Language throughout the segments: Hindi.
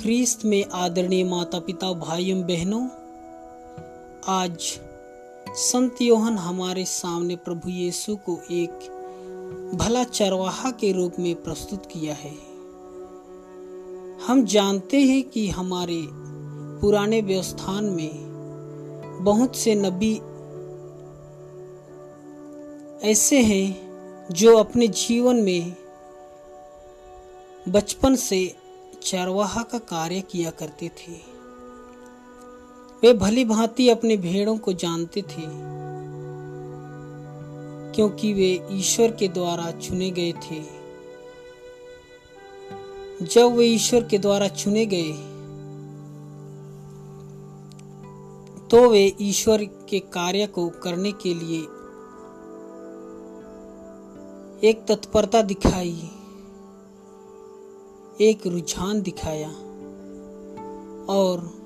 ख्रीस्त में आदरणीय माता पिता भाइयों, बहनों, आज संत योहन हमारे सामने प्रभु यीशु को एक भला चरवाहा के रूप में प्रस्तुत किया है। हम जानते हैं कि हमारे पुराने व्यवस्थान में बहुत से नबी ऐसे हैं जो अपने जीवन में बचपन से चरवाहा का कार्य किया करते थे। वे भली भांति अपने भेड़ों को जानते थे, क्योंकि वे ईश्वर के द्वारा चुने गए थे। जब वे ईश्वर के द्वारा चुने गए तो वे ईश्वर के कार्य को करने के लिए एक तत्परता दिखाई। एक रुझान दिखाया और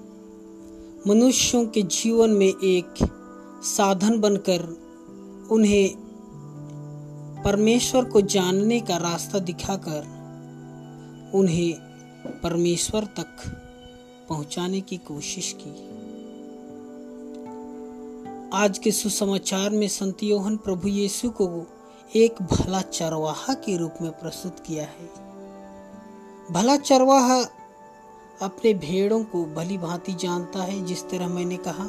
मनुष्यों के जीवन में एक साधन बनकर उन्हें परमेश्वर को जानने का रास्ता दिखाकर उन्हें परमेश्वर तक पहुँचाने की कोशिश की। आज के सुसमाचार में संत योहन प्रभु यीशु को एक भला चरवाहा के रूप में प्रस्तुत किया है। भला चरवाहा अपने भेड़ों को भली भांति जानता है, जिस तरह मैंने कहा।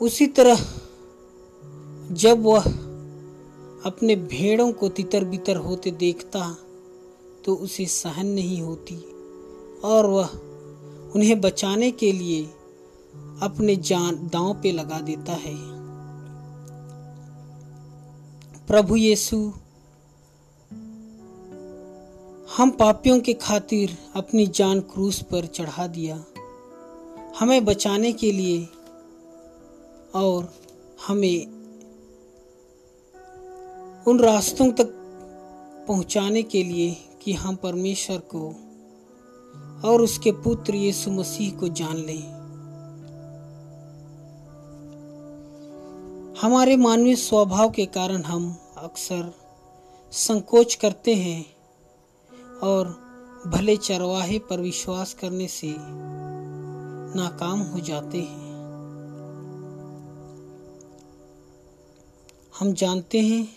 उसी तरह जब वह अपने भेड़ों को तितर बितर होते देखता तो उसे सहन नहीं होती और वह उन्हें बचाने के लिए अपने जान दांव पे लगा देता है। प्रभु यीशु हम पापियों के खातिर अपनी जान क्रूस पर चढ़ा दिया। हमें बचाने के लिए और हमें उन रास्तों तक पहुँचाने के लिए कि हम परमेश्वर को और उसके पुत्र यीशु मसीह को जान लें। हमारे मानवीय स्वभाव के कारण हम अक्सर संकोच करते हैं और भले चरवाहे पर विश्वास करने से नाकाम हो जाते हैं। हम जानते हैं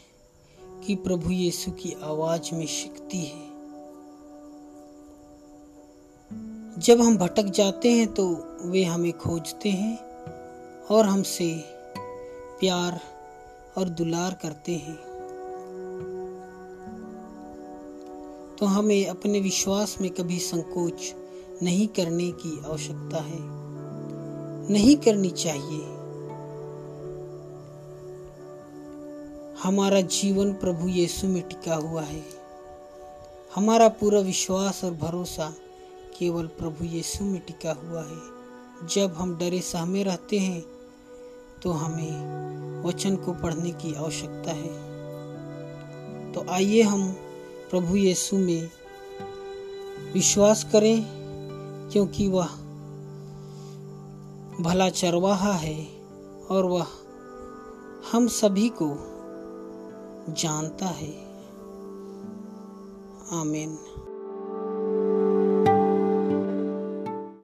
कि प्रभु यीशु की आवाज़ में शक्ति है। जब हम भटक जाते हैं तो वे हमें खोजते हैं और हमसे प्यार और दुलार करते हैं। तो हमें अपने विश्वास में कभी संकोच नहीं करने की आवश्यकता है। नहीं करनी चाहिए। हमारा जीवन प्रभु यीशु में टिका हुआ है। हमारा पूरा विश्वास और भरोसा केवल प्रभु यीशु में टिका हुआ है। जब हम डरे सहमे रहते हैं तो हमें वचन को पढ़ने की आवश्यकता है। तो आइए हम प्रभु यीशु में विश्वास करें, क्योंकि वह भला चरवाहा है और वह हम सभी को जानता है। आमीन।